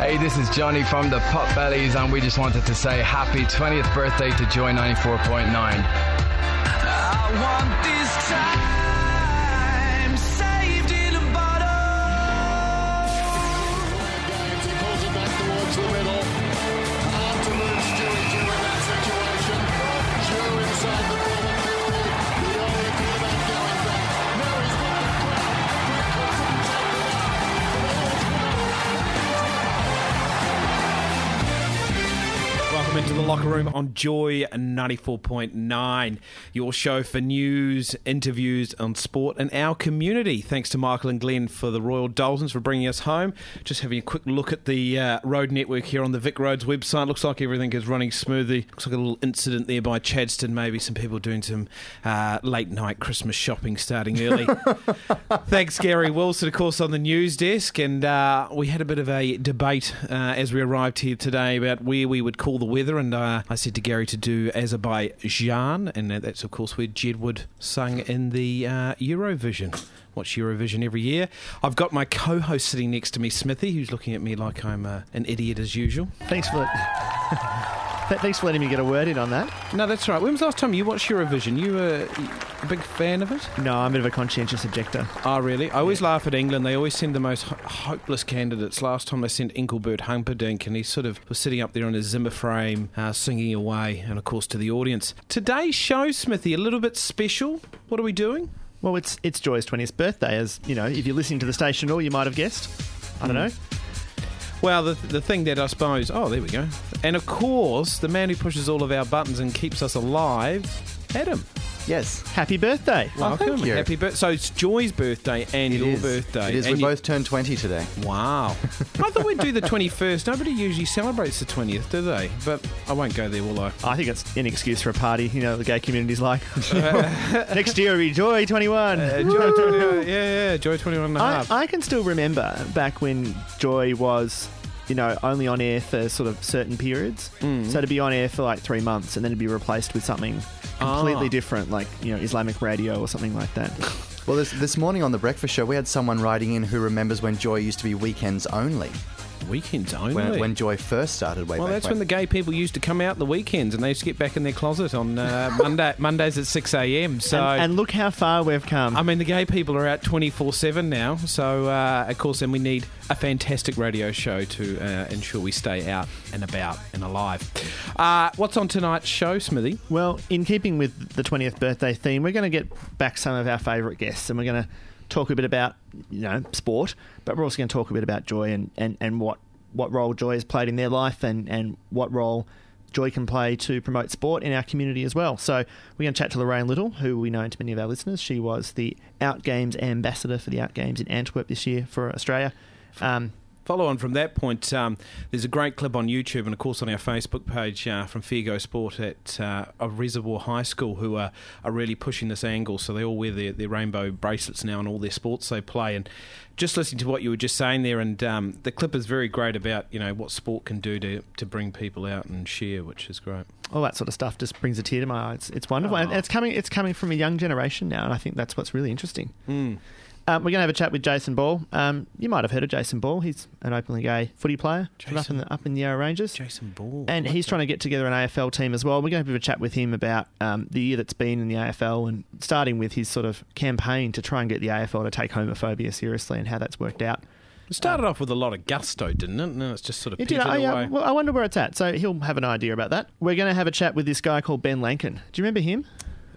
Hey, this is Johnny from the Pot Bellies, and we just wanted to say happy 20th birthday to Joy 94.9. Into the locker room on Joy 94.9, your show for news, interviews on sport and our community. Thanks to Michael and Glenn for the Royal Daltons for bringing us home. Just having a quick look at the uh, road network here on the Vic Roads website. Looks like everything is running smoothly. Looks like a little incident there by Chadstone. Maybe some people doing some uh, late night Christmas shopping starting early. Thanks, Gary Wilson, of course, on the news desk. And uh, we had a bit of a debate uh, as we arrived here today about where we would call the weather. And uh, I said to Gary to do Azerbaijan. And that's, of course, where Jedward sung in the uh, Eurovision. Watch Eurovision every year. I've got my co host sitting next to me, Smithy, who's looking at me like I'm uh, an idiot as usual. Thanks for Th- thanks for letting me get a word in on that. No, that's right. When was the last time you watched Eurovision? You were a big fan of it? No, I'm a bit of a conscientious objector. Oh, really? I always laugh at England. They always send the most ho- hopeless candidates. Last time they sent Engelbert Humperdinck, and he sort of was sitting up there on his Zimmer frame, uh, singing away, and of course to the audience. Today's show, Smithy, a little bit special. What are we doing? Well, it's it's Joy's 20th birthday, as you know. If you're listening to the station, all you might have guessed. I don't know. Well, the, the thing that I suppose. Oh, there we go. And of course, the man who pushes all of our buttons and keeps us alive, Adam. Yes. Happy birthday! Welcome. thank you. Happy birthday. So it's Joy's birthday and It your is. birthday. It is. And We you- both turned 20 today. Wow. I thought we'd do the 21st. Nobody usually celebrates the 20th, do they? But I won't go there, will I? I think it's an excuse for a party. You know, the gay community's like. Next year will be Joy 21. Uh, Joy 21, yeah, yeah, Joy 21 and a I, half. I can still remember back when Joy was, you know, only on air for sort of certain periods. Mm. So to be on air for like three months and then to be replaced with something completely Ah. different, like you know, Islamic radio or something like that. Well, this, this morning on the breakfast show, we had someone writing in who remembers when Joy used to be weekends only. Weekends only. When, when Joy first started way well, back that's when. when the gay people used to come out the weekends and they used to get back in their closet on uh, Monday, Mondays at 6 a.m. So. and, and look how far we've come. I mean, the gay people are out 24 7 now. So, uh, of course, then we need a fantastic radio show to uh, ensure we stay out and about and alive. Uh, what's on tonight's show, Smithy? Well, in keeping with the 20th birthday theme, we're going to get back some of our favourite guests and we're going to talk a bit about, you know, sport, but we're also going to talk a bit about joy and, and, and what, what role joy has played in their life and, and what role joy can play to promote sport in our community as well. So we're going to chat to Lorraine Little, who we know to many of our listeners. She was the Out Games ambassador for the Out Games in Antwerp this year for Australia. Um, Follow on from that point, um, there's a great clip on YouTube and, of course, on our Facebook page uh, from Figo Sport at uh, of Reservoir High School who are, are really pushing this angle. So they all wear their, their rainbow bracelets now in all their sports they play. And just listening to what you were just saying there, and um, the clip is very great about you know what sport can do to, to bring people out and share, which is great. all that sort of stuff just brings a tear to my eye. It's, it's wonderful, and it's coming. It's coming from a young generation now, and I think that's what's really interesting. Um, we're going to have a chat with Jason Ball. Um, you might have heard of Jason Ball. He's an openly gay footy player from up in the up in the Yarra Ranges. Jason Ball. And he's trying to get together an AFL team as well. We're going to have a chat with him about um, the year that's been in the AFL and starting with his sort of campaign to try and get the AFL to take homophobia seriously and how that's worked out. It started off with a lot of gusto, didn't it? And then it's just sort of It did. Oh, yeah. Well, I wonder where it's at. So he'll have an idea about that. We're going to have a chat with this guy called Ben Lancken. Do you remember him?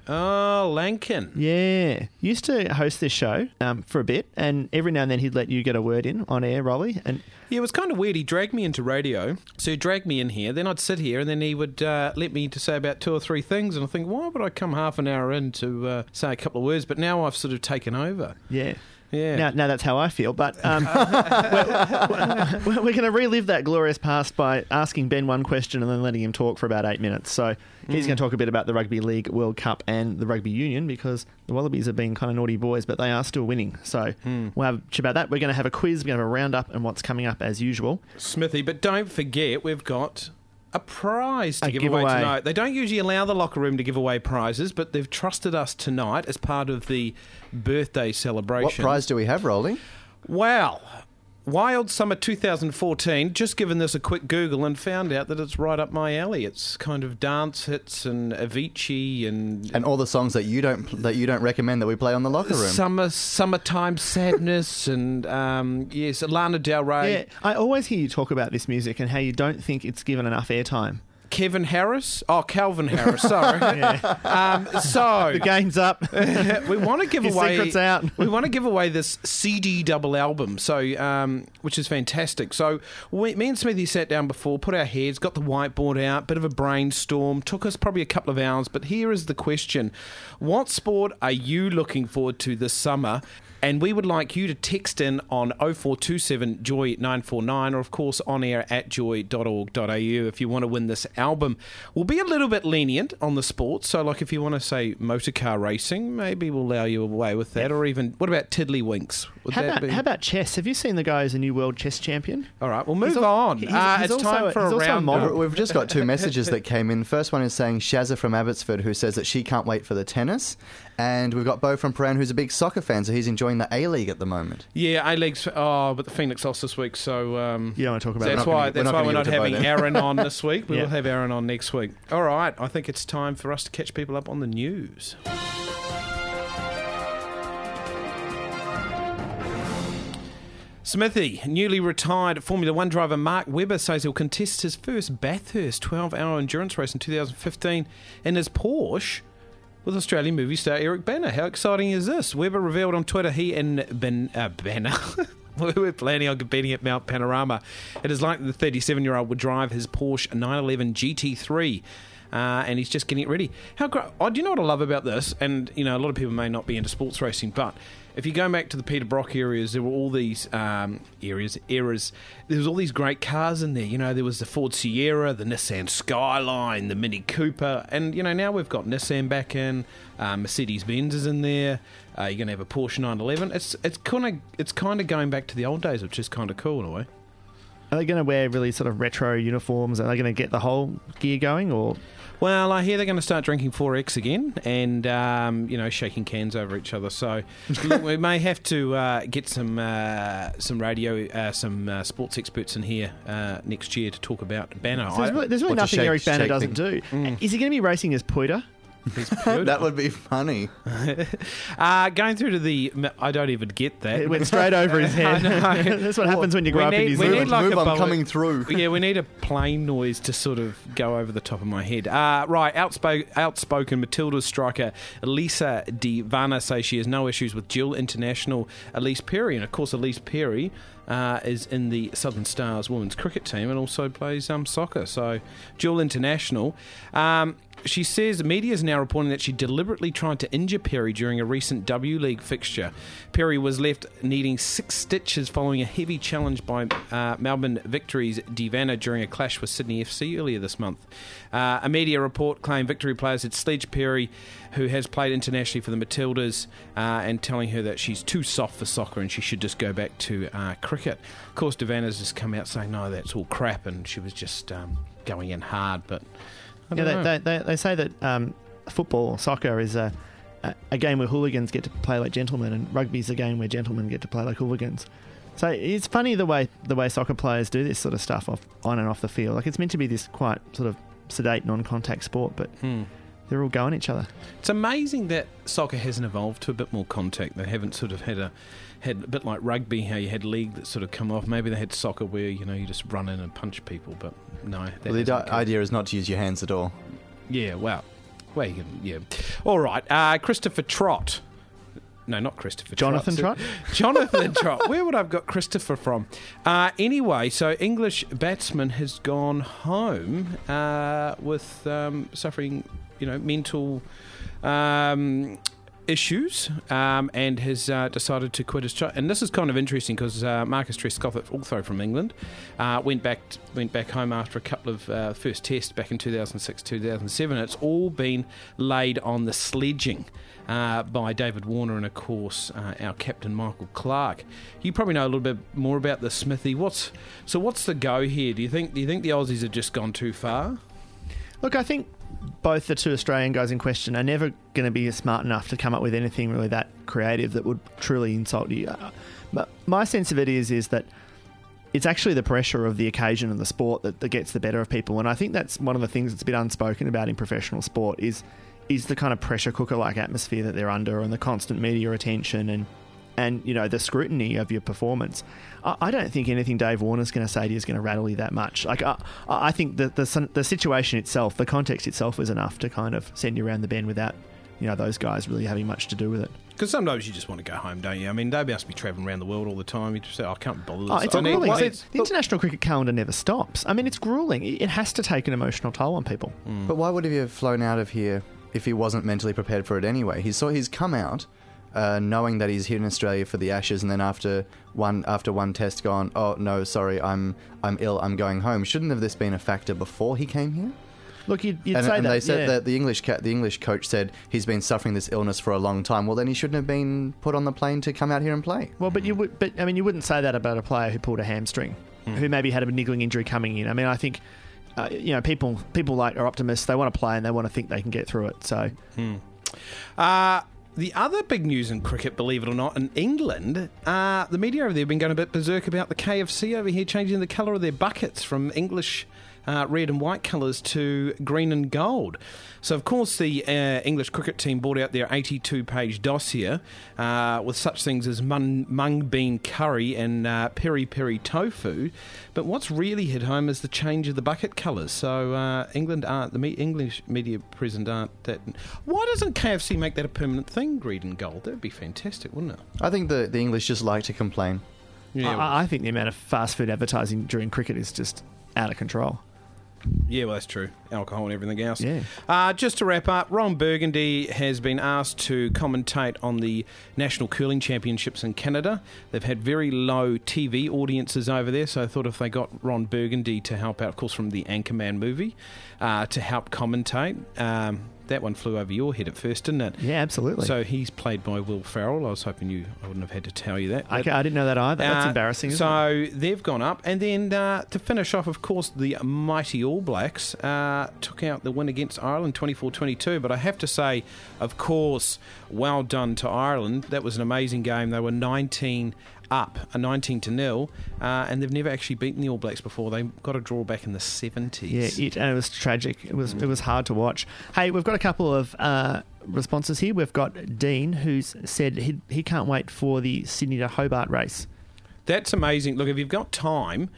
Oh, Lancken. Yeah, used to host this show um, for a bit, and every now and then he'd let you get a word in on air, Rolly. And Yeah, it was kind of weird. He dragged me into radio. So he dragged me in here. Then I'd sit here, and then he would uh, let me to say about two or three things. And I think, why would I come half an hour in to uh, say a couple of words? But now I've sort of taken over. yeah, Yeah. Now, now that's how I feel. But um, we're, we're, we're going to relive that glorious past by asking Ben one question and then letting him talk for about eight minutes. So he's going to talk a bit about the Rugby League World Cup and the Rugby Union because the Wallabies have been kind of naughty boys, but they are still winning. So we'll have a chat about that. We're going to have a quiz. We're going to have a roundup and what's coming up as usual. Smithy, but don't forget we've got a prize to A give away tonight. They don't usually allow the locker room to give away prizes, but they've trusted us tonight as part of the birthday celebration. What prize do we have, Rolling? Wow. Wild Summer 2014. Just given this a quick Google and found out that it's right up my alley. It's kind of dance hits and Avicii and, And all the songs that you don't that you don't recommend that we play on the locker room. summer summertime sadness and um, yes, Lana Del Rey. Yeah, I always hear you talk about this music and how you don't think it's given enough airtime. Kevin Harris. Oh, Calvin Harris. Sorry. um, so The game's up. we want to give Your away. secret's out. we want to give away this CD double album, so um, which is fantastic. So we, me and Smithy sat down before, put our heads, got the whiteboard out, bit of a brainstorm. Took us probably a couple of hours, but here is the question: What sport are you looking forward to this summer? And we would like you to text in on 0427 Joy 949 or, of course, on air at joy.org.au if you want to win this album. We'll be a little bit lenient on the sports. So, like, if you want to say motor car racing, maybe we'll allow you away with that. Or even, what about Tiddlywinks? Would How about, be? how about chess? Have you seen the guy who's a new world chess champion? All right, well, move He's al- on. he's- uh, he's it's time a- for a also a round. model. We've just got two messages that came in. First one is saying Shazza from Abbotsford, who says that she can't wait for the tennis. And we've got Bo from Prahran, who's a big soccer fan, so he's enjoying the A League at the moment. Yeah, A League's. Oh, but the Phoenix lost this week, so. Um, You don't want to talk about That's that. not why. gonna- we're that's not why gonna we're not give it to having Aaron on this week. We Yeah. will have Aaron on next week. All right. I think it's time for us to catch people up on the news. Smithy, newly retired Formula One driver Mark Webber says he'll contest his first Bathurst 12 hour endurance race in 2015 in his Porsche with Australian movie star Eric Bana. How exciting is this? Webber revealed on Twitter he and ben, uh, Bana. We're planning on competing at Mount Panorama. It is likely the 37 year old would drive his Porsche 911 GT3. Uh, and he's just getting it ready. How great! Oh, do you know what I love about this? And you know, a lot of people may not be into sports racing, but if you go back to the Peter Brock areas, there were all these um, areas, eras. There was all these great cars in there. You know, there was the Ford Sierra, the Nissan Skyline, the Mini Cooper, and you know now we've got Nissan back in. Uh, Mercedes Benz is in there. Uh, you're going to have a Porsche 911. It's it's kind of it's kind of going back to the old days, which is kind of cool in a way. Are they going to wear really sort of retro uniforms? Are they going to get the whole gear going, or Well, I hear they're going to start drinking 4X again and, um, you know, shaking cans over each other. So look, we may have to uh, get some uh, some radio, uh, some uh, sports experts in here uh, next year to talk about Bana. So there's, really, there's really nothing shake- Eric Bana doesn't things. do. Is he going to be racing as Poida? That would be funny. uh, going through to the, I don't even get that. It went straight over his head. I know. That's what happens when you We grow up in need- New we Zealand. need like Move a on bullet- coming through. yeah, we need a plane noise to sort of go over the top of my head. Uh, right, outspoken, outspoken Matilda's striker Elisa De Vanna says she has no issues with dual international Ellyse Perry, and of course Ellyse Perry uh, is in the Southern Stars women's cricket team and also plays um, soccer. So dual international. Um, she says the media is now reporting that she deliberately tried to injure Perry during a recent W League fixture. Perry was left needing six stitches following a heavy challenge by uh, Melbourne Victory's De Vanna during a clash with Sydney FC earlier this month. Uh, a media report claimed Victory players had sledged Perry, who has played internationally for the Matildas, uh, and telling her that she's too soft for soccer and she should just go back to uh, cricket. Of course, De Vanna's just come out saying, no, that's all crap, and she was just um, going in hard, but. Yeah, they, they, they, they say that um, football, soccer, is a, a, a game where hooligans get to play like gentlemen, and rugby's a game where gentlemen get to play like hooligans. So it's funny the way the way soccer players do this sort of stuff off on and off the field. Like it's meant to be this quite sort of sedate, non-contact sport, but Hmm. they're all going at each other. It's amazing that soccer hasn't evolved to a bit more contact. They haven't sort of had a had a bit like rugby, how you had league that sort of come off. Maybe they had soccer where you know you just run in and punch people, but no. Well, the di- idea is not to use your hands at all. Yeah, well, well, you can, yeah. All right, uh, Christopher Trott. No, not Christopher. Jonathan Trott. Trott? Jonathan Trott. Where would I've got Christopher from? Uh, anyway, so English batsman has gone home uh, with um, suffering, you know, mental. Um, issues um, and has uh, decided to quit his job. And this is kind of interesting because uh, Marcus Trescothick, also from England, uh, went back went back home after a couple of uh, first tests back in 2006 2007. It's all been laid on the sledging. Uh, by David Warner and of course uh, our captain Michael Clarke. You probably know a little bit more about the Smithy. What's so? What's the go here? Do you think? Do you think the Aussies have just gone too far? Look, I think both the two Australian guys in question are never going to be smart enough to come up with anything really that creative that would truly insult you. Uh, But my sense of it is is that it's actually the pressure of the occasion and the sport that, that gets the better of people. And I think that's one of the things that's a bit unspoken about in professional sport is is the kind of pressure cooker like atmosphere that they're under and the constant media attention and and you know the scrutiny of your performance. I, I don't think anything Dave Warner's going to say to you is going to rattle you that much. Like I, I think that the the situation itself, the context itself, is enough to kind of send you around the bend without you know those guys really having much to do with it. Because sometimes you just want to go home, don't you? I mean, they must be travelling around the world all the time. You just say, oh, "I can't bother." Oh, it's I grueling. well, The- it's- the international cricket calendar never stops. I mean, it's grueling. It it has to take an emotional toll on people. But why would he have flown out of here if he wasn't mentally prepared for it anyway? He's so he's come out uh, knowing that he's here in Australia for the Ashes, and then after one after one test, gone. Oh no, sorry, I'm I'm ill. I'm going home. Shouldn't have this been a factor before he came here? Look, you'd, you'd and, say and that. they said yeah. that the English ca- the English coach said he's been suffering this illness for a long time. Well, then he shouldn't have been put on the plane to come out here and play. Well, but you would, but I mean, you wouldn't say that about a player who pulled a hamstring, who maybe had a niggling injury coming in. I mean, I think, uh, you know, people people like are optimists. They want to play and they want to think they can get through it. So, Uh, the other big news in cricket, believe it or not, in England, uh, the media over there have been going a bit berserk about the KFC over here changing the colour of their buckets from English uh, red and white colours to green and gold. So, of course, the uh, English cricket team brought out their 82 page dossier uh, with such things as mung, mung bean curry and uh, peri peri tofu. But what's really hit home is the change of the bucket colours. So, uh, England aren't, the me- English media present aren't that. Why doesn't KFC make that a permanent thing, green and gold? That'd be fantastic, wouldn't it? I think the the English just like to complain. I, I think the amount of fast food advertising during cricket is just out of control. Yeah, well, that's true. Alcohol and everything else. Yeah. Uh, just to wrap up, Ron Burgundy has been asked to commentate on the National Curling Championships in Canada. They've had very low TV audiences over there, so I thought if they got Ron Burgundy to help out, of course, from the Anchorman movie, uh, to help commentate. Um, that one flew over your head at first, didn't it? Yeah, absolutely. So he's played by Will Ferrell. I was hoping you, I wouldn't have had to tell you that. Okay, I didn't know that either. That's Uh, embarrassing. So it? they've gone up, and then uh, to finish off, of course, the mighty All Blacks uh, took out the win against Ireland 24-22. But I have to say, of course, well done to Ireland. That was an amazing game. They were 19 up, a 19 to nil, uh, and they've never actually beaten the All Blacks before. They got a draw back in the 70s. Yeah, it, and it was tragic. It was it was hard to watch. Hey, we've got a couple of uh, responses here. We've got Dean who's said he he can't wait for the Sydney to Hobart race. That's amazing. Look, if you've got time,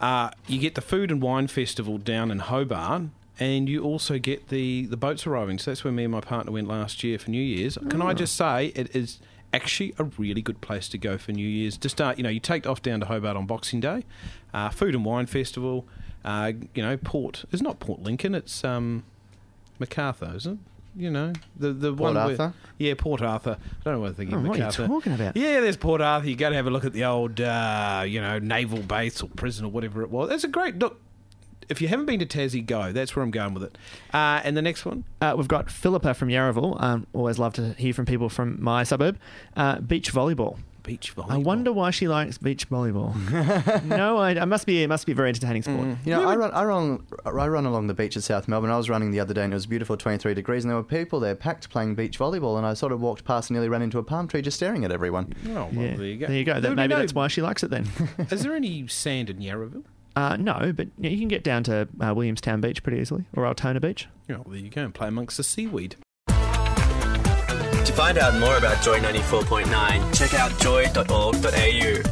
uh, you get the Food and Wine Festival down in Hobart. And you also get the, the boats arriving. So that's where me and my partner went last year for New Year's. Can I just say, it is actually a really good place to go for New Year's. To start, you know, you take off down to Hobart on Boxing Day, uh, Food and Wine Festival, uh, you know, Port. It's not Port Lincoln, it's um, MacArthur, is it? You know, the the Port one where- yeah, Port Arthur. I don't know what I'm thinking. Oh, what are you talking about? Yeah, there's Port Arthur. You go to have a look at the old, uh, you know, naval base or prison or whatever it was. That's a great look. If you haven't been to Tassie, go. That's where I'm going with it. Uh, and the next one, Uh, we've got Philippa from Yarraville. Um, always love to hear from people from my suburb. Uh, beach volleyball. beach volleyball. I wonder why she likes beach volleyball. no, I, I must be. It must be a very entertaining sport. You know, I run, I run, I run along the beach at South Melbourne. I was running the other day, and it was beautiful, 23 degrees, and there were people there packed playing beach volleyball. And I sort of walked past, and nearly ran into a palm tree, just staring at everyone. Oh, well, Yeah, there you go. There you go. That, maybe no, that's why she likes it then. Is there any sand in Yarraville? Uh, no, but yeah, you can get down to uh, Williamstown Beach pretty easily, or Altona Beach. Oh, there you go. And play amongst the seaweed. To find out more about Joy 94.9, check out joy.org.au.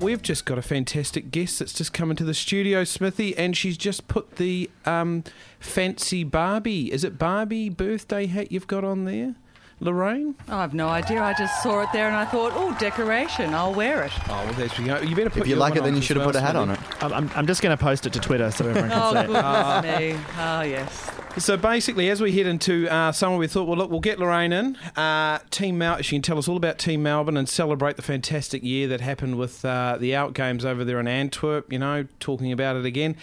We've just got a fantastic guest that's just come into the studio, Smithy, and she's just put the um, fancy Barbie. Is it Barbie birthday hat you've got on there, Lorraine? Oh, I have no idea. I just saw it there and I thought, oh, decoration. I'll wear it. Oh, well, there we go. You better put If you your like one it, then on you should have put a hat on it. I'm, I'm, I'm just going to post it to Twitter so everyone can Oh, see it. goodness me. Oh, yes. So basically, as we head into uh, summer, we thought, well, look, we'll get Lorraine in. Uh, Team Mel- she can tell us all about Team Melbourne and celebrate the fantastic year that happened with uh, the out games over there in Antwerp. You know, talking about it again.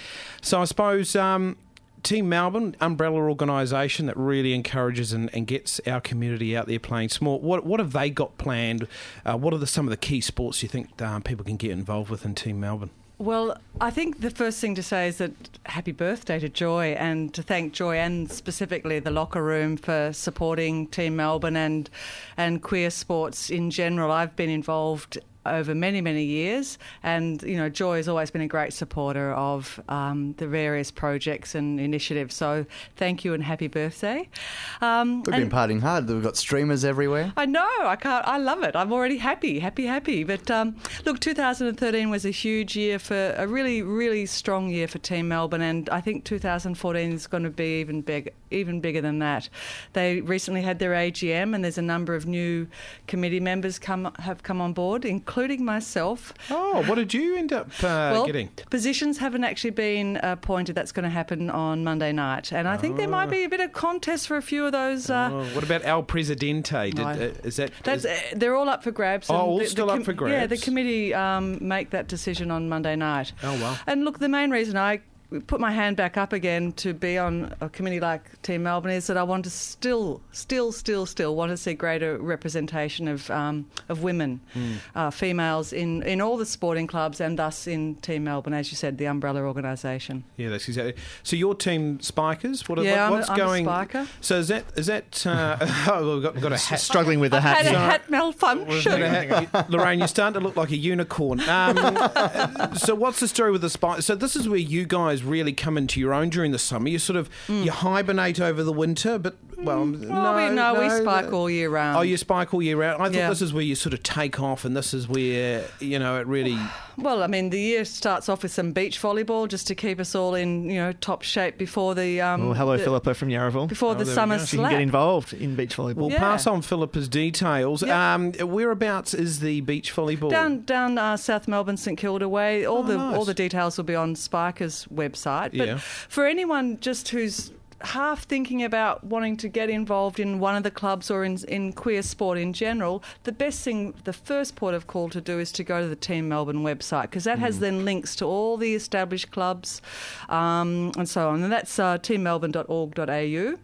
So I suppose. Um, Team Melbourne, umbrella organisation that really encourages and, and gets our community out there playing small. What what have they got planned? Uh, what are the, some of the key sports you think um, people can get involved with in Team Melbourne? Well, I think the first thing to say is that happy birthday to Joy and to thank Joy and specifically the locker room for supporting Team Melbourne and and queer sports in general. I've been involved over many many years and you know joy has always been a great supporter of um, the various projects and initiatives so thank you and happy birthday um, We've been partying hard. We've got streamers everywhere. I know. I can't. I love it. I'm already happy, happy, happy. But um, look, 2013 was a huge year for a really, really strong year for Team Melbourne, and I think 2014 is going to be even big, even bigger than that. They recently had their AGM, and there's a number of new committee members come have come on board, including myself. Oh, what did you end up uh, well, getting? positions haven't actually been appointed. That's going to happen on Monday night, and I think there might be a bit of contest for a few of those. Uh, Oh, what about El Presidente? Did, No. uh, is that That's, is- uh, they're all up for grabs. Oh, all the- the still up for grabs. Yeah, the committee um, make that decision on Monday night. Oh, wow. And look, the main reason I put my hand back up again to be on a committee like Team Melbourne is that I want to still, still, still, still want to see greater representation of um, of women, Hmm. uh, females in, in all the sporting clubs and thus in Team Melbourne, as you said, the umbrella organisation. Yeah, that's exactly. So your team spikers, what, Yeah, I'm what's I'm a going? spiker. So is that is that? Uh, oh, we've got, we've got a hat. Struggling with the hat. Had a hat malfunction. a hat. Lorraine, you're starting to look like a unicorn. Um, so what's the story with the spikers? So this is where you guys really come into your own during the summer. You sort of you hibernate over the winter, but well, no, Mm. Well, we, no, we spike all year round. Oh, you spike all year round. I thought Yeah. this is where you sort of take off, and this is where you know it really. Well, I mean, the year starts off with some beach volleyball just to keep us all in, you know, top shape before the. Um, Well, hello, the, Philippa from Yarraville. Before the summer go. She can get involved in beach volleyball. We'll Yeah. pass on Philippa's details. Yeah. Um, whereabouts is the beach volleyball? Down, down uh, South Melbourne, St Kilda way. All Oh, the nice. all the details will be on Spiker's website. But Yeah. for anyone just who's half thinking about wanting to get involved in one of the clubs or in, in queer sport in general, the best thing, the first port of call to do is to go to the Team Melbourne website because that Hmm. has then links to all the established clubs um, and so on. And that's uh, teammelbourne.org.au.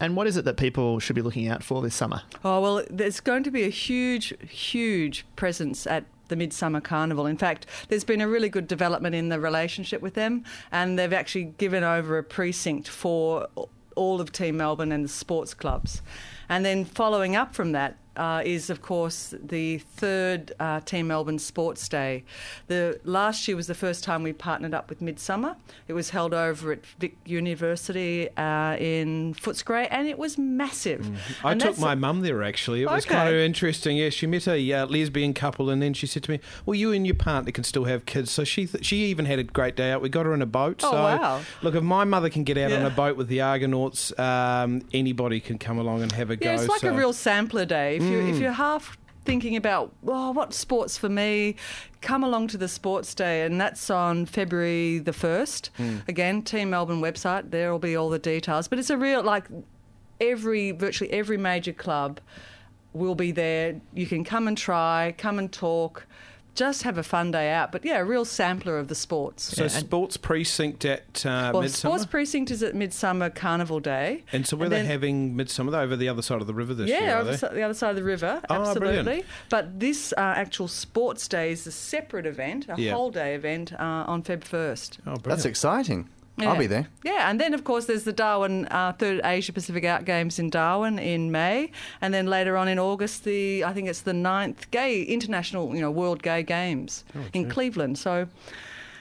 and what is it that people should be looking out for this summer? Oh, well, there's going to be a huge, huge presence at the Midsummer Carnival. In fact, there's been a really good development in the relationship with them, and they've actually given over a precinct for all of Team Melbourne and the sports clubs. And then following up from that, uh, is of course the third uh, Team Melbourne Sports Day. The last year was the first time we partnered up with Midsummer. It was held over at Vic University uh, in Footscray, and it was massive. I And took my mum there actually. It was Okay. kind of interesting. Yeah, she met a uh, lesbian couple, and then she said to me, "Well, you and your partner can still have kids." So she th- she even had a great day out. We got her in a boat. Oh, so wow. look, if my mother can get out on a boat with the Argonauts, um, anybody can come along and have a go. Yeah, it's like a real sampler day. If you if mm. you're half thinking about oh, what sports for me, come along to the sports day, and that's on February the first. Hmm. Again, Team Melbourne website. There will be all the details. But it's a real like every virtually every major club will be there. You can come and try, come and talk. Just have a fun day out, but yeah, a real sampler of the sports. So sports precinct at uh, well, Midsummer. Sports Precinct is at Midsummer Carnival Day. and so where they then- having Midsummer over the other side of the river this year? Yeah, are over they? the the other side of the river, Oh, absolutely. brilliant. But this uh, actual sports day is a separate event, a Yeah. whole day event uh, on Feb 1st. Oh, brilliant. That's exciting. I'll be there. Yeah, and then of course there's the Darwin uh, Third Asia Pacific Out Games in Darwin in May, and then later on in August the I think it's the ninth Gay International you know World Gay Games Oh, in Cleveland. So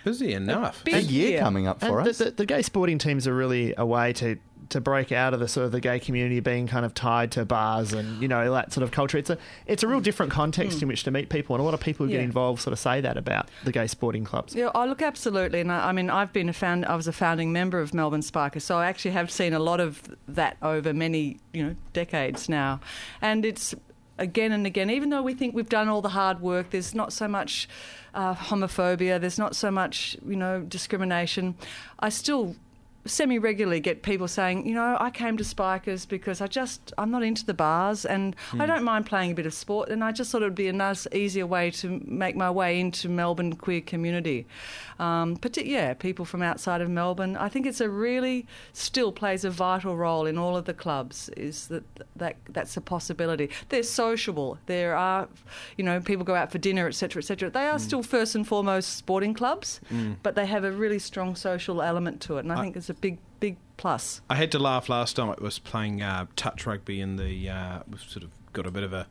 busy enough. big A year year. coming up for And us. the, the, the gay sporting teams are really a way to to break out of the sort of the gay community being kind of tied to bars and you know that sort of culture. It's a it's a real different context in which to meet people, and a lot of people who get Mm. Involved sort of say that about the gay sporting clubs. Yeah, I look, absolutely. And I, I mean, I've been a found, I was a founding member of Melbourne Spikers, so I actually have seen a lot of that over many, you know, decades now. And it's again and again, even though we think we've done all the hard work, there's not so much uh, homophobia, there's not so much, you know, discrimination. I still semi regularly get people saying, you know, I came to Spikers because I just I'm not into the bars and I hmm. don't mind playing a bit of sport and I just thought it would be a nice easier way to make my way into Melbourne queer community. Um, but yeah, people from outside of Melbourne. I think it's a really still plays a vital role in all of the clubs. Is that that that's a possibility? They're sociable. There are, you know, people go out for dinner, etc., etc. They are hmm. still first and foremost sporting clubs, hmm. but they have a really strong social element to it, and I think it's a big big plus. I had to laugh last night. Was playing uh, touch rugby in the. Uh, sort of got a bit of a.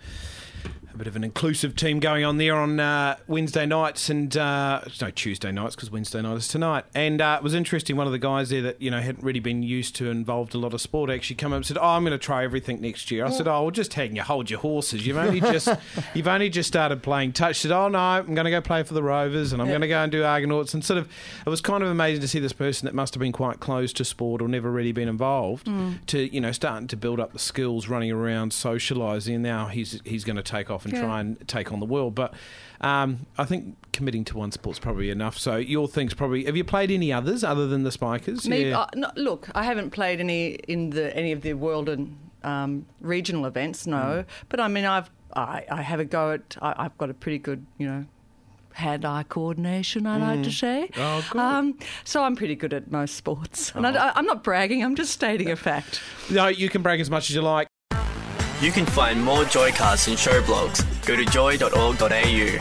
A bit of an inclusive team going on there on uh, Wednesday nights and uh, no Tuesday nights because Wednesday night is tonight. And uh, it was interesting. One of the guys there that you know hadn't really been used to involved a lot of sport actually come up and said, "Oh, I'm going to try everything next year." I said, "Oh, well, just hang your hold your horses. You've only just you've only just started playing touch." She said, "Oh no, I'm going to go play for the Rovers and I'm going to go and do Argonauts." And sort of, it was kind of amazing to see this person that must have been quite close to sport or never really been involved to you know starting to build up the skills, running around, socialising. And now he's he's going to take off and Yeah. try and take on the world, but. Um, I think committing to one sport's probably enough. So your thing's probably. Have you played any others other than the Spikers? Maybe, Yeah. uh, no, look, I haven't played any in the any of the world and um, regional events, no. But I mean, I've I, I have a go at. I, I've got a pretty good, you know. Hand-eye coordination, I like to say. Oh, good. Um, so I'm pretty good at most sports, and I, I'm not bragging. I'm just stating a fact. no, you can brag as much as you like. You can find more Joycasts and show blogs. Go to joy.org.au.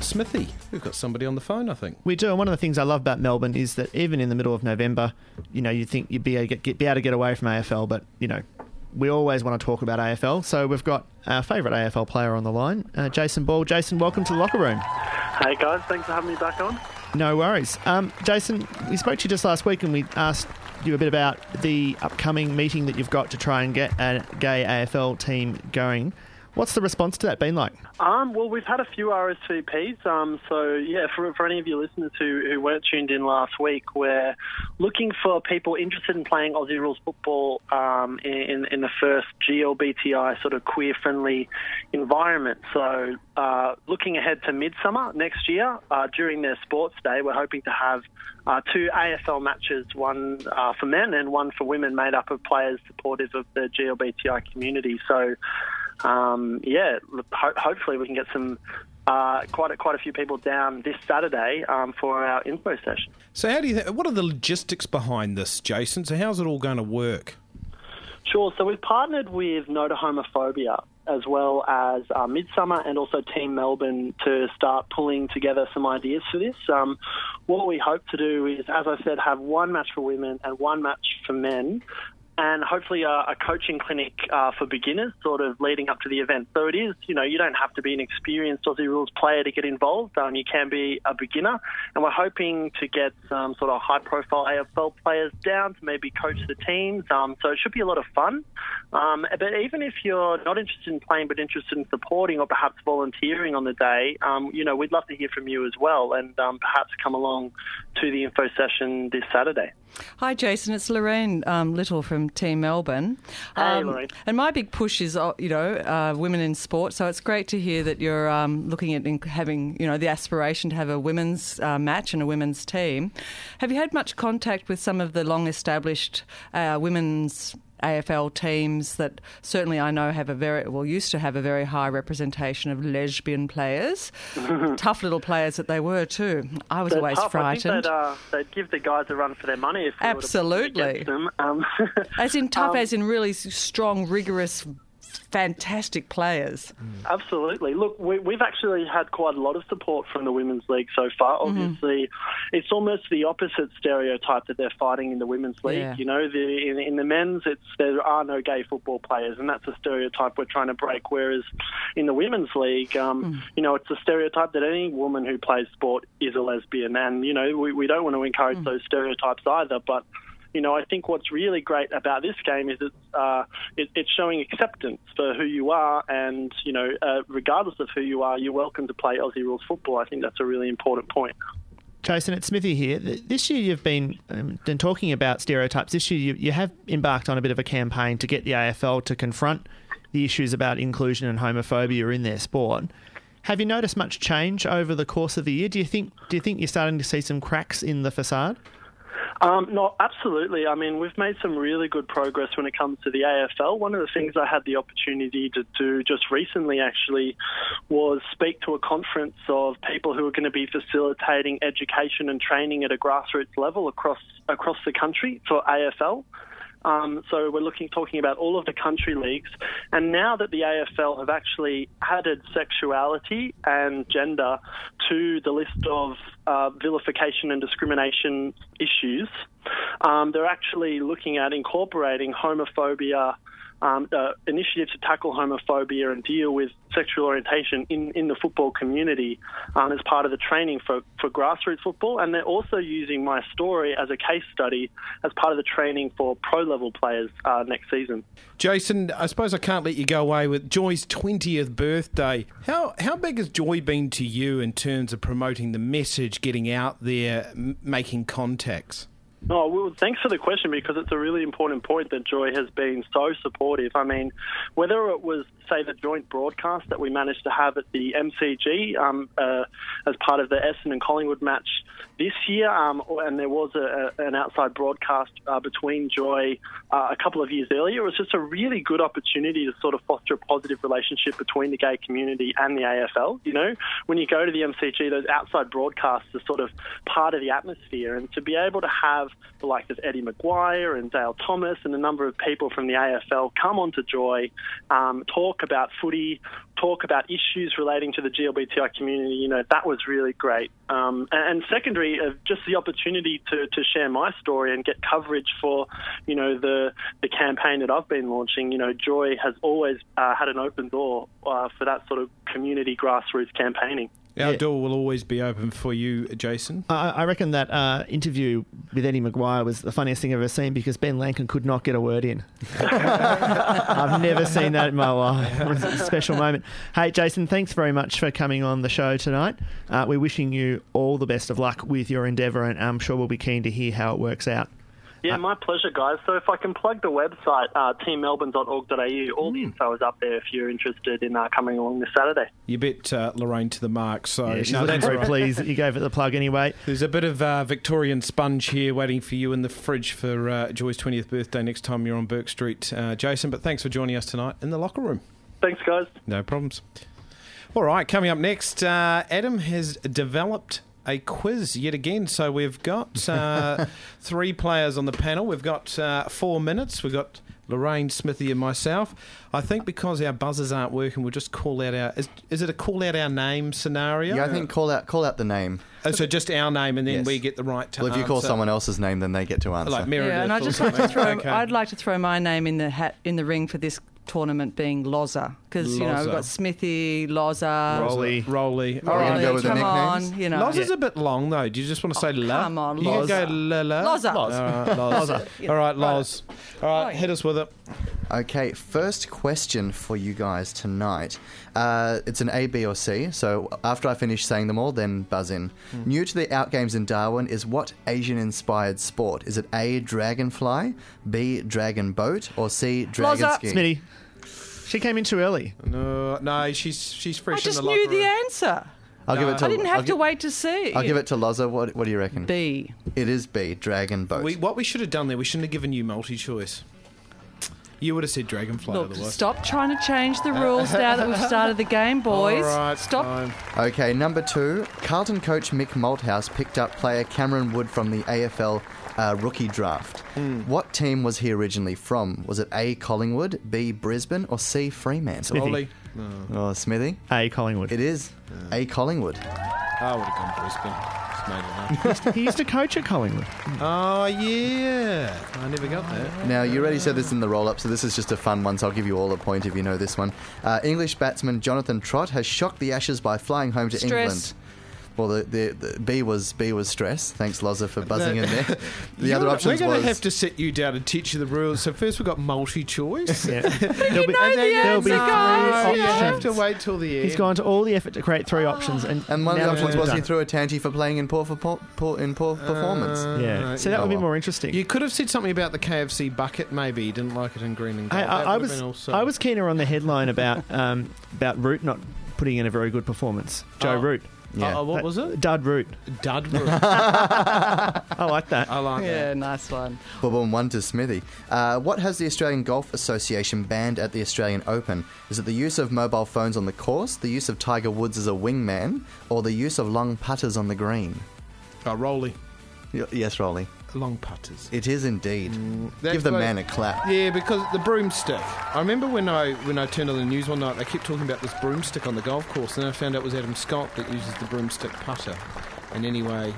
Smithy, we've got somebody on the phone. I think. We do, and one of the things I love about Melbourne is that even in the middle of November, you know, you think you'd be able to get, be able to get away from AFL, but you know, we always want to talk about AFL. So we've got our favourite AFL player on the line, uh, Jason Ball. Jason, welcome to the locker room. Hey guys, thanks for having me back on. No worries. Um, Jason, we spoke to you just last week, and we asked you a bit about the upcoming meeting that you've got to try and get a gay AFL team going. What's the response to that been like? Um, well, we've had a few RSVPs. Um, so yeah, for, for any of your listeners who, who weren't tuned in last week, we're looking for people interested in playing Aussie rules football um, in in the first GLBTI sort of queer friendly environment. So uh, looking ahead to midsummer next year uh, during their sports day, we're hoping to have uh, two AFL matches, one uh, for men and one for women, made up of players supportive of the GLBTI community. So um, yeah, ho- hopefully we can get some uh, quite a, quite a few people down this Saturday um, for our info session. So how do you? Th- what are the logistics behind this, Jason? So how's it all going to work? Sure. So we've partnered with No to Homophobia as well as uh, Midsummer and also Team Melbourne to start pulling together some ideas for this. Um, what we hope to do is, as I said, have one match for women and one match for men. And hopefully a, a coaching clinic uh, for beginners, sort of leading up to the event. So it is, you know, you don't have to be an experienced Aussie rules player to get involved. Um, you can be a beginner, and we're hoping to get some sort of high-profile AFL players down to maybe coach the teams. Um, so it should be a lot of fun. Um, but even if you're not interested in playing but interested in supporting or perhaps volunteering on the day, um, you know, we'd love to hear from you as well, and um, perhaps come along to the info session this Saturday. Hi, Jason. It's Lorraine um, Little from Team Melbourne. Hey, Lorraine. And my big push is, uh, you know, uh, women in sport. So it's great to hear that you're um, looking at having, you know, the aspiration to have a women's uh, match and a women's team. Have you had much contact with some of the long-established uh, women's AFL teams that certainly I know have a very well used to have a very high representation of lesbian players, tough little players that they were too. I was They're always tough. frightened. They'd, uh, they'd give the guys a run for their money if we were to Absolutely. them. Um, As in tough, um, as in really strong, rigorous, fantastic players. Absolutely. Look, we, we've actually had quite a lot of support from the Women's League so far. Mm-hmm. Obviously, it's almost the opposite stereotype that they're fighting in the Women's League. Yeah. You know, the, in, in the men's, it's there are no gay football players, and that's a stereotype we're trying to break. Whereas in the Women's League, um, Mm. you know, it's a stereotype that any woman who plays sport is a lesbian, and you know, we, we don't want to encourage Mm. those stereotypes either. But you know, I think what's really great about this game is it's uh, it, it's showing acceptance for who you are, and you know, uh, regardless of who you are, you're welcome to play Aussie rules football. I think that's a really important point. Jason, it's Smithy here. This year you've been, um, been talking about stereotypes. This year you, you have embarked on a bit of a campaign to get the AFL to confront the issues about inclusion and homophobia in their sport. Have you noticed much change over the course of the year? Do you think do you think you're starting to see some cracks in the facade? Um, no, absolutely. I mean, we've made some really good progress when it comes to the AFL. One of the things I had the opportunity to do just recently, actually, was speak to a conference of people who are going to be facilitating education and training at a grassroots level across across the country for AFL. Um, so we're looking, talking about all of the country leagues, and now that the AFL have actually added sexuality and gender to the list of uh, vilification and discrimination issues, um, they're actually looking at incorporating homophobia. Um, uh, initiatives to tackle homophobia and deal with sexual orientation in, in the football community um, as part of the training for, for grassroots football. And they're also using my story as a case study as part of the training for pro level players uh, next season. Jason, I suppose I can't let you go away with Joy's 20th birthday. How how big has Joy been to you in terms of promoting the message, getting out there, m- making contacts? Oh, well, thanks for the question because it's a really important point that Joy has been so supportive. I mean, whether it was, say, the joint broadcast that we managed to have at the MCG um, uh, as part of the Essendon and Collingwood match this year, um, and there was a, an outside broadcast uh, between Joy uh, a couple of years earlier, it was just a really good opportunity to sort of foster a positive relationship between the gay community and the AFL. You know, when you go to the MCG, those outside broadcasts are sort of part of the atmosphere, and to be able to have the likes of Eddie McGuire and Dale Thomas and a number of people from the AFL come onto Joy, um, talk about footy, talk about issues relating to the GLBTI community, you know, that was really great. Um, and, and secondary, uh, just the opportunity to, to share my story and get coverage for, you know, the, the campaign that I've been launching. You know, Joy has always uh, had an open door uh, for that sort of community grassroots campaigning. Our door will always be open for you, Jason. I, I reckon that uh, interview with Eddie McGuire was the funniest thing I've ever seen because Ben Lancken could not get a word in. I've never seen that in my life. It was a special moment. Hey, Jason, thanks very much for coming on the show tonight. Uh, we're wishing you all the best of luck with your endeavour, and I'm sure we'll be keen to hear how it works out. Yeah, my pleasure, guys. So if I can plug the website, uh, teammelbourne.org.au, all the info is up there if you're interested in uh, coming along this Saturday. You bet uh, Lorraine to the mark. So Yeah, she's no, looking that's very all right. pleased that you gave it the plug anyway. There's a bit of uh, Victorian sponge here waiting for you in the fridge for uh, Joy's 20th birthday next time you're on Bourke Street, uh, Jason. But thanks for joining us tonight in the locker room. Thanks, guys. No problems. All right, coming up next, uh, Adam has developed a quiz yet again. So we've got uh, three players on the panel. We've got uh, four minutes. We've got Lorraine, Smithy, and myself. I think because our buzzers aren't working, we'll just call out our. Is, is it a call out our name scenario? Yeah, I think call out call out the name. Oh, so just our name, and then Yes. we get the right to Well, if you call someone else's name, then they get to answer. like Meredith, Yeah, and I'd just like to throw. Okay. I'd like to throw my name in the hat in the ring for this tournament being Loza because you know we've got Smithy, Loza, Rolly. Rolly. All right. Rolly, go with come on, you know. Loz is a bit long though. Do you just want to say oh, la? come on, You can go la la. Loza. All right, Loz. All right, Loz. All right, Right. hit us with it. Okay, first question for you guys tonight. Uh, it's an A, B, or C. So after I finish saying them all, then buzz in. New to the Out Games in Darwin is what Asian-inspired sport? Is it A, dragonfly, B, dragon boat, or C, dragon Loza. skiing? Smitty, she came in too early. No, no, she's she's fresh I just in the knew locker the answer. I'll give it to. I didn't I'll have to gi- wait to see. I'll give it to Loza. What, what do you reckon? B. It is B, dragon boat. We, what we should have done there, we shouldn't have given you multi-choice. You would have said dragonfly Look, otherwise. stop trying to change the rules now that we've started the game, boys. All right, stop. fine. Okay, number two. Carlton coach Mick Malthouse picked up player Cameron Wood from the AFL uh, rookie draft. Hmm. What team was he originally from? Was it A. Collingwood, B. Brisbane, or C. Fremantle? Rolly. Oh, Smithy. A Collingwood. It is A. Collingwood. I would have gone Brisbane. Just made it he used to coach at Collingwood. oh yeah, I never got that. Now, you already said this in the roll up, so this is just a fun one, so I'll give you all a point if you know this one. Uh, English batsman Jonathan Trott has shocked the Ashes by flying home to Stress. England. Well, the, the, the B was B was stress. Thanks, Loza, for buzzing in there. The You're other gonna- options We're going to have to sit you down and teach you the rules. So first we've got multi-choice. Yeah. There'll be, know the there'll be answer, guys. you have to wait till the end. He's gone to all the effort to create three options, and And one of the options all was he threw a tanty for playing in poor, for poor, poor, in poor performance. Yeah, so that would be more interesting. You could have said something about the KFC bucket. Maybe you didn't like it in green and I, gold. That I, I was also- I was keener on the headline about um, about Root not putting in a very good performance. Joe Oh. Root. Yeah. Uh, what was it? Dud root. Dud root. I like that. I like that. Yeah, that. nice one. Boom, boom, one to Smithy. Uh, what has the Australian Golf Association banned at the Australian Open? Is it the use of mobile phones on the course, the use of Tiger Woods as a wingman, or the use of long putters on the green? Oh, Rolly. Y- yes, Rolly. Long putters. It is indeed. Mm, That's Give the like- man a clap. Yeah, because the broomstick. I remember when I when I turned on the news one night, they kept talking about this broomstick on the golf course, and then I found out it was Adam Scott that uses the broomstick putter. And anyway,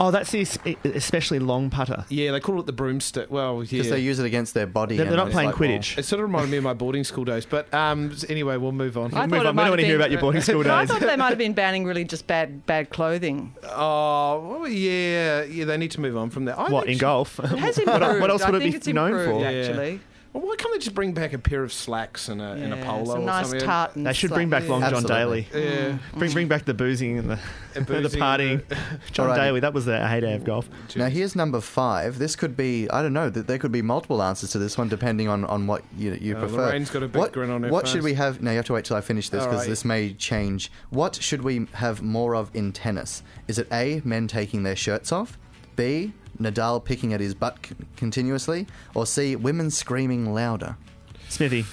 Oh, that's the es- especially long putter. yeah, they call it the broomstick. Well, yeah. Because they use it against their body. They're, they're not playing like, well, Quidditch. It sort of reminded me of my boarding school days. But um, anyway, we'll move on. I Move thought on. it We might don't want to hear about your boarding school But I thought they might have been banning really just bad bad clothing. Oh, well, yeah, yeah. They need to move on from that. I What in golf? It has what, improved. what else would I it think be it's known improved, for? Yeah. Actually, Well, why can't they just bring back a pair of slacks and a, and a Yeah, polo some or nice something? tartans. They should bring back like- Long John Absolutely. Daly. Yeah. Bring bring back the boozing and the, And the boozing partying. and the- John Alrighty. Daly, that was the heyday of golf. Now here's number five. This could be I don't know. th- There could be multiple answers to this one depending on, on what you you Oh, prefer. Lorraine's got a big what, grin on her What face. should we have? No, you have to wait till I finish this because right. this may change. What should we have more of in tennis? Is it A. Men taking their shirts off, B. Nadal picking at his butt c- continuously, or C. Women screaming louder? Smithy,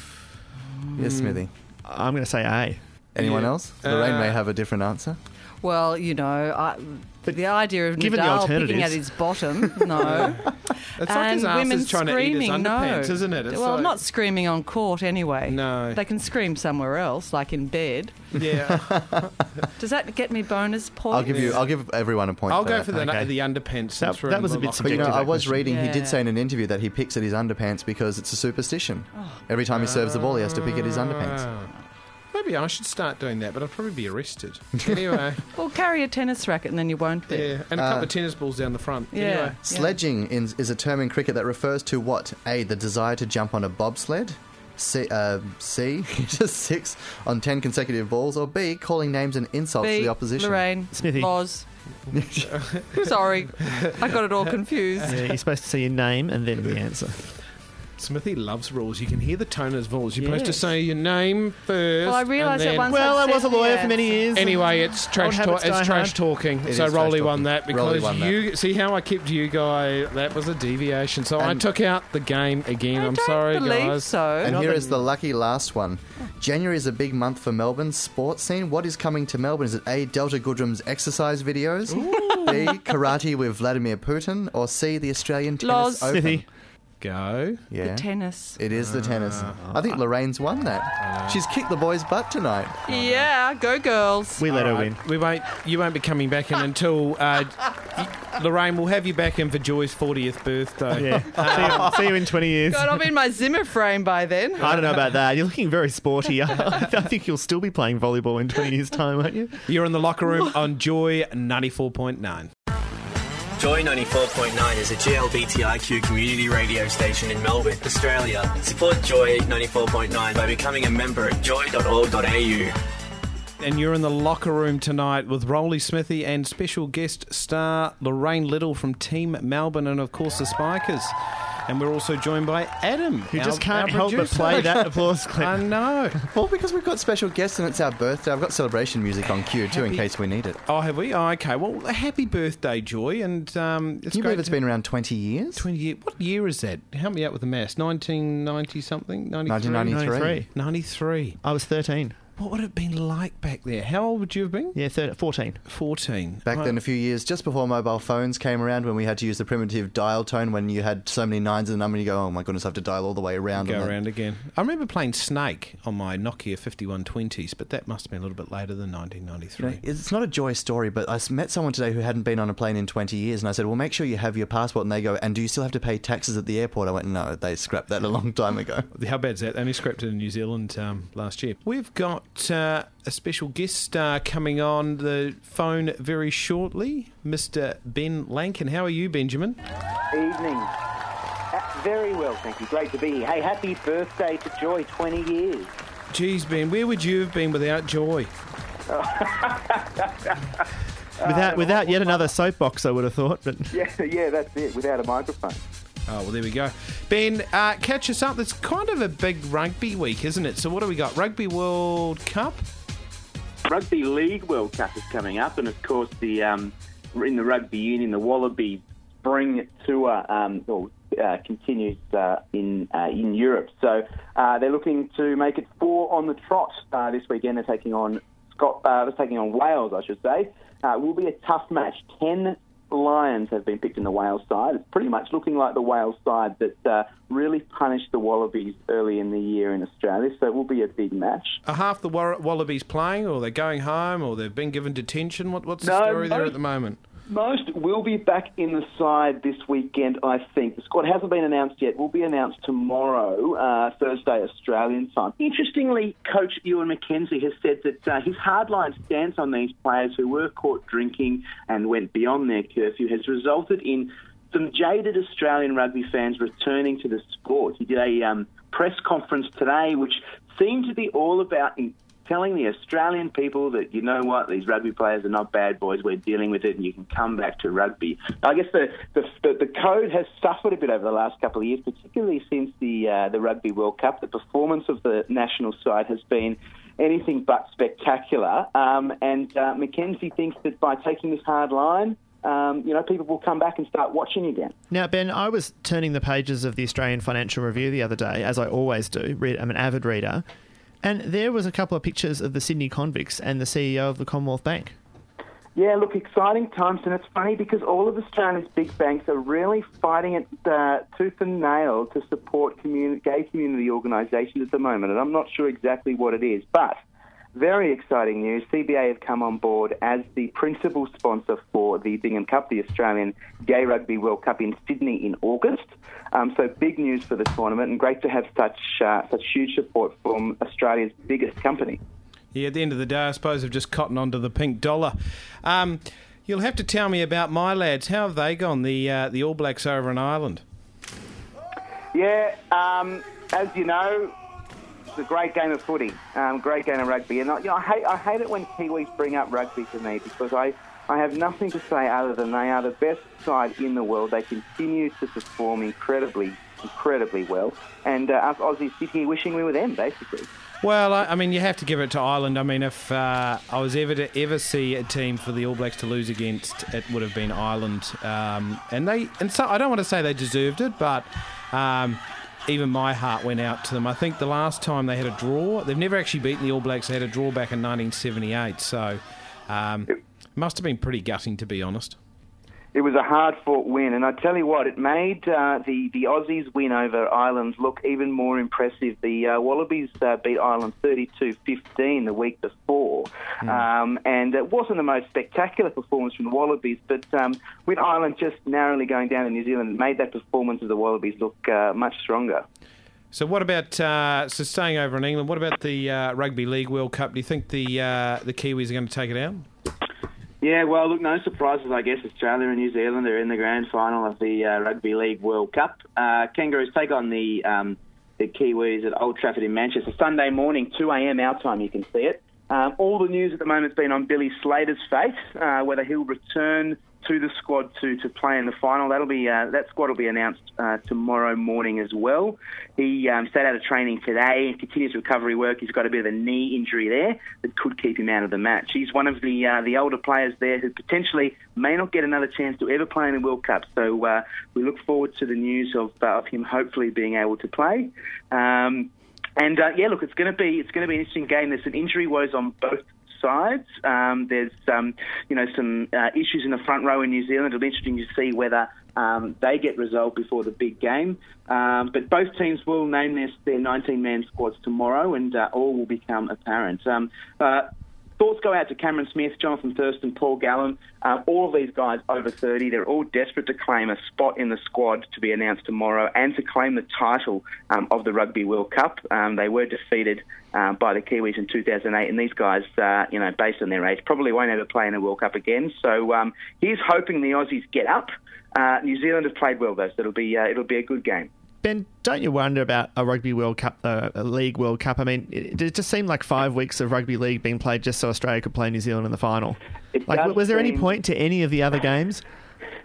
Yes, Smithy. I'm going to say A. Anyone Yeah. else? Lorraine may Uh, have a different answer. Well, you know, I, the idea of given the Nadal picking at his bottom, no. It's like his and ass women is trying to eat his screaming, no. underpants, isn't it? It's well, like- not screaming on court anyway. No. They can scream somewhere else, like in bed. Yeah. Does that get me bonus points? I'll give you. I'll give everyone a point. I'll for go that. for the, Okay. the underpants. That- that was a bit locker But you know, I was question. reading. He did say in an interview that he picks at his underpants because it's a superstition. Oh. Every time he serves the ball, he has to pick at his underpants. Ah. Maybe I should start doing that, but I'd probably be arrested. Anyway, Well, carry a tennis racket and then you won't be. yeah, and a couple of tennis balls down the front. Yeah. Anyway. Sledging in, is a term in cricket that refers to what? A. The desire to jump on a bobsled. C. Uh, C. Just six on ten consecutive balls. Or B. Calling names and insults B, to the opposition. Lorraine, Smithy. Loz. Sorry, I got it all confused. Yeah, you're supposed to say your name and then the answer. Smithy loves rules. You can hear the tone of his voice. You're supposed to Yes. say your name first. Well, I realised and that then- once Well, I was a lawyer the for many years. Anyway, it's trash Old talk. habits It's trash hard. talking. It so is Rolly won talking. that Rolly because won that. you see how I kept you guy. That was a deviation. So I And- took out the game again. I I'm don't sorry, believe guys. so. And Not here the lucky last one. January is a big month for Melbourne's sports scene. What is coming to Melbourne? Is it A. Delta Goodrum's exercise videos? B. Karate with Vladimir Putin? Or C. The Australian Tennis Loz. Open? Smithy. Go. Yeah. The tennis. It is the tennis. I think Lorraine's won that. She's kicked the boys' butt tonight. Yeah, go girls. We let her All right. win. We won't. You won't be coming back in until uh, y- Lorraine. We'll have you back in for Joy's 40th birthday. Yeah. see, you, see you in 20 years. God, I'll be in my Zimmer frame by then. I don't know about that. You're looking very sporty. I think you'll still be playing volleyball in 20 years' time, won't you? You're in the locker room on Joy 94.9. Joy 94.9 is a GLBTIQ community radio station in Melbourne, Australia. Support Joy 94.9 by becoming a member at joy.org.au. And you're in the locker room tonight with Rolly Smithy and special guest star Lorraine Little from Team Melbourne and, of course, the Spikers. And we're also joined by Adam, who just can't help but play that applause clip. I know. Well, because we've got special guests and it's our birthday, I've got celebration music on cue too in case we need it. Oh, have we? Oh, okay. Well, a happy birthday, Joy. And um, it's Can you believe it's to- been around 20 years? 20 year. What year is that? Help me out with the maths. 1990 something? 93? 1993. 93. I was 13. What would it have been like back there? How old would you have been? Yeah, thir 14. 14. Back Right. then, a few years just before mobile phones came around, when we had to use the primitive dial tone, when you had so many nines in the number, and you go, "Oh my goodness, I have to dial all the way around." Go and then- around again. I remember playing Snake on my Nokia 5120s, but that must have been a little bit later than You know, 1993. It's not a joy story, but I met someone today who hadn't been on a plane in 20 years, and I said, "Well, make sure you have your passport." And they go, "And do you still have to pay taxes at the airport?" I went, "No, they scrapped that a long time ago." How bad's that? They only scrapped it in New Zealand um, last year. We've got uh, a special guest star coming on the phone very shortly, Mr. Ben Lancken. How are you, Benjamin? Evening. Uh, very well, thank you. Great to be here. Hey, happy birthday to Joy, 20 years. Geez, Ben, where would you have been without Joy? Without, without yet another soapbox, I would have thought. But Yeah, yeah, that's it, without a microphone. Oh, well, there we go. Ben, uh, catch us up. It's kind of a big rugby week, isn't it? So, what do we got? Rugby World Cup? Rugby League World Cup is coming up, and of course, the um, in the rugby union, the Wallaby Spring Tour um, well, uh, continues uh, in uh, in Europe. So uh, they're looking to make it four on the trot uh, this weekend. They're taking on Scot, uh, they're taking on Wales, I should say. It will be a tough match. Ten Lions have been picked in the Wales side. It's pretty much looking like the Wales side that uh, really punished the Wallabies early in the year in Australia. So it will be a big match. Are half the Wallabies playing, or they're going home, or they've been given detention? What, what's the No, story there at the moment? Most will be back in the side this weekend, I think. The squad hasn't been announced yet. Will be announced tomorrow, uh, Thursday Australian time. Interestingly, Coach Ewen McKenzie has said that uh, his hardline stance on these players who were caught drinking and went beyond their curfew has resulted in some jaded Australian rugby fans returning to the sport. He did a um, press conference today, which seemed to be all about telling the Australian people that you know what these rugby players are not bad boys. We're dealing with it, and you can come back to rugby. I guess the the, the, code has suffered a bit over the last couple of years, particularly since the uh, the Rugby World Cup. The performance of the national side has been anything but spectacular, um, and uh, thinks that by taking this hard line. Um, you know, people will come back and start watching again. Now, Ben, I was turning the pages of the Australian Financial Review the other day, as I always do. I'm an avid reader. And there was a couple of pictures of the Sydney convicts and the CEO of the Commonwealth Bank. Yeah, look, exciting times, and it's funny because all of Australia's big banks are really fighting it uh, tooth and nail to support communi- gay community organisations at the moment, and I'm not sure exactly what it is, but very exciting news. CBA have come on board as the principal sponsor for the Bingham Cup, the Australian Gay Rugby World Cup in Sydney in August. Um, so big news for the tournament, and great to have such uh, such huge support from Australia's biggest company. Yeah, at the end of the day, I suppose they've just cottoned onto the pink dollar. Um, you'll have to tell me about my lads. How have they gone? The uh, the All Blacks over in Ireland. Yeah, um, as you know, it's a great game of footy, um, great game of rugby, and I, you know, I hate I hate it when Kiwis bring up rugby to me because I. I have nothing to say other than they are the best side in the world. They continue to perform incredibly, incredibly well. And uh, us Aussies sit here wishing we were them, basically. Well, I, I mean, you have to give it to Ireland. I mean, if uh, I was ever to ever see a team for the All Blacks to lose against, it would have been Ireland. Um, and they, and so I don't want to say they deserved it, but um, even my heart went out to them. I think the last time they had a draw, they've never actually beaten the All Blacks. They had a draw back in 1978, so um, must have been pretty gutting, to be honest. It was a hard fought win, and I tell you what, it made uh, the the Aussies win over Ireland look even more impressive. The uh, Wallabies uh, beat Ireland 32-15 the week before, um, and it wasn't the most spectacular performance from the Wallabies, but um, with Ireland just narrowly going down to New Zealand, it made that performance of the Wallabies look uh, much stronger. So what about uh, so staying over in England? What about the uh, Rugby League World Cup? Do you think the uh, the Kiwis are going to take it out? Yeah, well, look, no surprises, I guess. Australia and New Zealand are in the grand final of the uh, Rugby League World Cup. Uh, Kangaroos take on the um, the Kiwis at Old Trafford in Manchester Sunday morning, 2 a.m. our time. You can see it. Um, all the news at the moment has been on Billy Slater's fate, uh, whether he'll return to the squad to, to play in the final. That'll be uh, that squad will be announced uh, tomorrow morning as well. He um, stayed out of training today, and continues recovery work. He's got a bit of a knee injury there that could keep him out of the match. He's one of the uh, the older players there who potentially may not get another chance to ever play in the World Cup. So uh, we look forward to the news of, uh, of him hopefully being able to play. Um, and uh, yeah, look, it's going to be it's going to be an interesting game. There's some injury woes on both sides. Um, there's um, you know some uh, issues in the front row in New Zealand. It'll be interesting to see whether um, they get resolved before the big game. Um, but both teams will name their, their 19-man squads tomorrow, and uh, all will become apparent. Um, uh, Thoughts go out to Cameron Smith, Jonathan Thurston, Paul Gallen. Uh, all of these guys over 30. They're all desperate to claim a spot in the squad to be announced tomorrow and to claim the title um, of the Rugby World Cup. Um, they were defeated uh, by the Kiwis in 2008, and these guys, uh, you know, based on their age, probably won't ever play in a World Cup again. So um, he's hoping the Aussies get up. Uh, New Zealand have played well though, so it'll be uh, it'll be a good game. Ben, don't you wonder about a Rugby World Cup, though, a League World Cup? I mean, it, it just seemed like five weeks of Rugby League being played just so Australia could play New Zealand in the final. It Like, was there any point to any of the other games?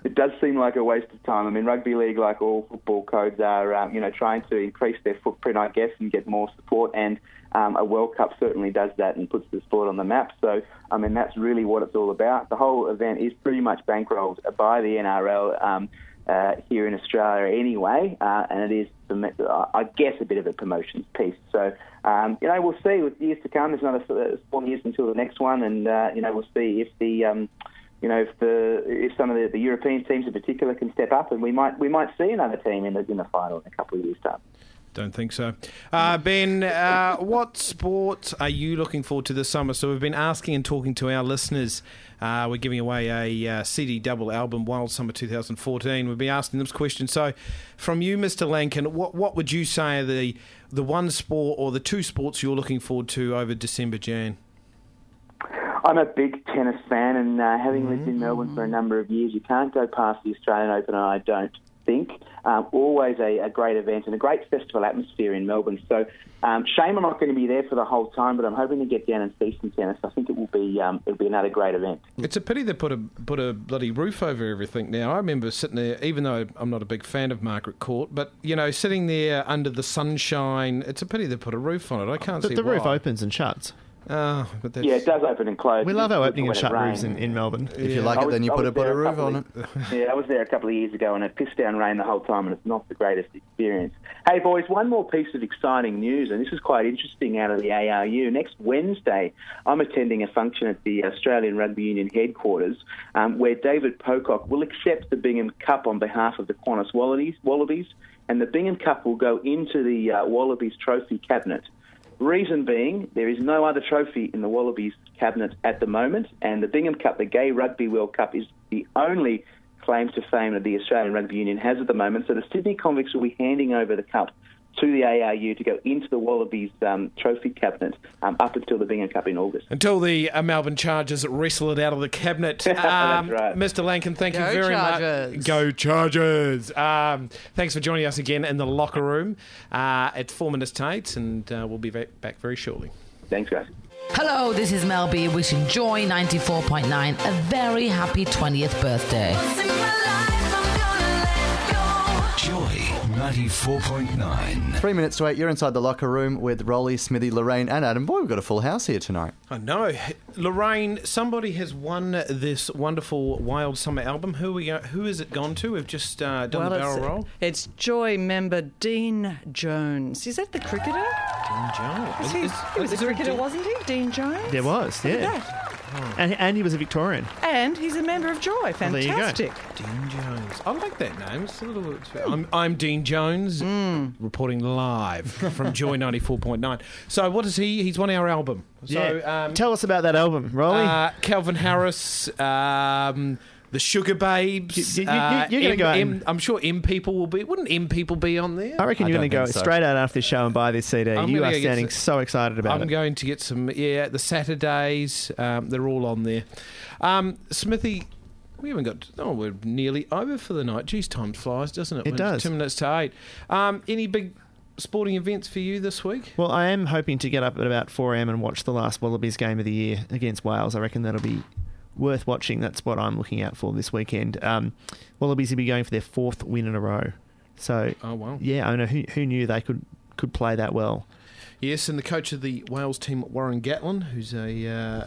it does seem like a waste of time. I mean, rugby league, like all football codes, are um, you know trying to increase their footprint, I guess, and get more support. And um, a World Cup certainly does that and puts the sport on the map. So, I mean, that's really what it's all about. The whole event is pretty much bankrolled by the NRL. Um, uh, here in Australia anyway, uh, and it is, uh, I guess, a bit of a promotions piece. So, um, you know, we'll see with years to come. There's another four years until the next one, and uh, you know, we'll see if the, um, you know, if the if some of the, the European teams in particular can step up, and we might we might see another team in the in the final in a couple of years' time. Don't think so. Uh, ben, uh, what sport are you looking forward to this summer? So we've been asking and talking to our listeners. Uh, we're giving away a uh, CD double album, Wild Summer 2014. We've been asking them this question. So, from you, Mr. Lancken, what what would you say are the the one sport or the two sports you're looking forward to over December, Jan? I'm a big tennis fan, and uh, having lived in Melbourne for a number of years, you can't go past the Australian Open, and I don't think. Um, always a, a, great event and a great festival atmosphere in Melbourne. So, um, shame I'm not going to be there for the whole time, but I'm hoping to get down and see some tennis. I think it will be um, it'll be another great event. It's a pity they put a put a bloody roof over everything. Now I remember sitting there, even though I'm not a big fan of Margaret Court, but you know, sitting there under the sunshine. It's a pity they put a roof on it. I can't The, see the why. roof opens and shuts. Oh, but that's, Yeah, it does open and close. We love our opening and When shut rains. roofs in, in Melbourne. If you like I it, then you I put a put there a roof on it. yeah, I was there a couple of years ago and it pissed down rain the whole time and it's not the greatest experience. Hey, boys, one more piece of exciting news, and this is quite interesting out of the ARU. Next Wednesday, I'm attending a function at the Australian Rugby Union headquarters um, where David Pocock will accept the Bingham Cup on behalf of the Qantas Wallabies, Wallabies and the Bingham Cup will go into the uh, Wallabies trophy cabinet. Reason being, there is no other trophy in the Wallabies cabinet at the moment, and the Bingham Cup, the Gay Rugby World Cup, is the only claim to fame that the Australian Rugby Union has at the moment. So the Sydney Convicts will be handing over the cup to the ARU to go into the Wallabies um, trophy cabinet um, up until the Bingham Cup in August. Until the uh, Melbourne Chargers wrestle it out of the cabinet. That's Um, right. Mr. Lancken, thank you very Chargers. much. Go Chargers! Um, thanks for joining us again in the locker room uh, at four minutes to eight, and uh, we'll be back, back very shortly. Thanks, guys. Hello, this is Mel B wishing Joy 94.9 a very happy 20th birthday. Joy 94.9. Three minutes to eight. You're inside the locker room with Rolly, Smithy, Lorraine, and Adam. Boy, we've got a full house here tonight. I know. Lorraine, somebody has won this wonderful Wild Summer album. Who we go, Who has it gone to? We've just uh, done the barrel it's, roll. it's Joy member Dean Jones. Is that the cricketer? Dean Jones. Is he, Is- he was is a cricketer, Dean- wasn't he? Dean Jones? There was, Look at yeah. That. And, and he was a Victorian. And he's a member of Joy. there you go. Fantastic. Dean Jones. I like that name. It's a little. It's, I'm, I'm Dean Jones, Hmm. reporting live from Joy 94.9. So, what is he? He's won our album. So, yeah. um, Tell us about that album, Rolly. uh, Calvin Harris, um, the Sugababes. You- you- you- uh, you're gonna go out M- and- I'm sure M people will be. Wouldn't M people be on there? I reckon I you're going to go so. straight out after this show and buy this CD. I'm you are go get sounding some- so excited about it. I'm going to get some. Yeah, the Saturdays. Um, they're all on there. Um, Smithy. We haven't got. Oh, we're nearly over for the night. Geez, time flies, doesn't it? It When does. Two minutes to eight. Um, any big sporting events for you this week? Well, I am hoping to get up at about 4 a.m. and watch the last Wallabies game of the year against Wales. I reckon that'll be worth watching. That's what I'm looking out for this weekend. Um, Wallabies will be going for their fourth win in a row. So, Oh wow. yeah, I know who, who knew they could could play that well. Yes, and the coach of the Wales team, Warren Gatland, who's a uh,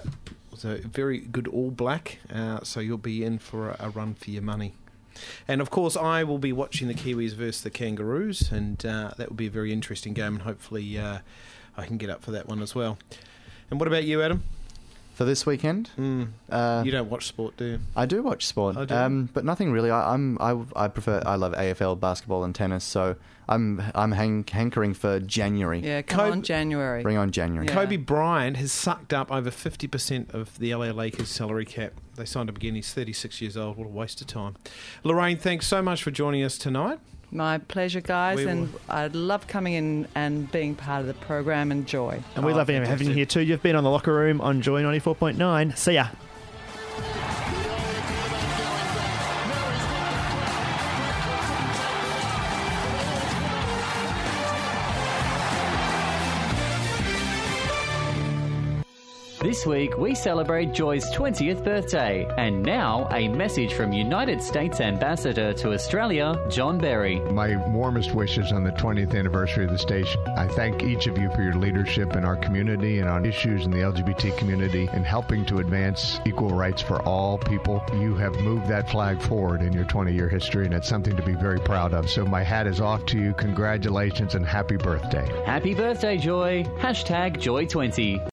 was a very good All Black. Uh, so you'll be in for a, a run for your money. And of course, I will be watching the Kiwis versus the Kangaroos, and uh, that will be a very interesting game. And hopefully, uh, I can get up for that one as well. And what about you, Adam? For this weekend, Mm. uh, you don't watch sport, do you? I do watch sport, do um, but nothing really. I, I'm I, I prefer I love AFL basketball and tennis, so I'm I'm hang, hankering for January. Yeah, come Kobe- on, January. Bring on January. Yeah. Kobe Bryant has sucked up over 50% of the LA Lakers salary cap. They signed him again. He's 36 years old. What a waste of time. Lorraine, thanks so much for joining us tonight. My pleasure, guys, We and will- I'd love coming in and being part of the program and Joy. And we Oh, love having you here too. You've been on the locker room on Joy 94.9. See ya. This week, we celebrate Joy's 20th birthday. And now, a message from United States Ambassador to Australia, John Berry. My warmest wishes on the 20th anniversary of the station. I thank each of you for your leadership in our community and on issues in the LGBT community and helping to advance equal rights for all people. You have moved that flag forward in your 20 year history, and it's something to be very proud of. So, my hat is off to you. Congratulations and happy birthday. Happy birthday, Joy. Hashtag Joy20.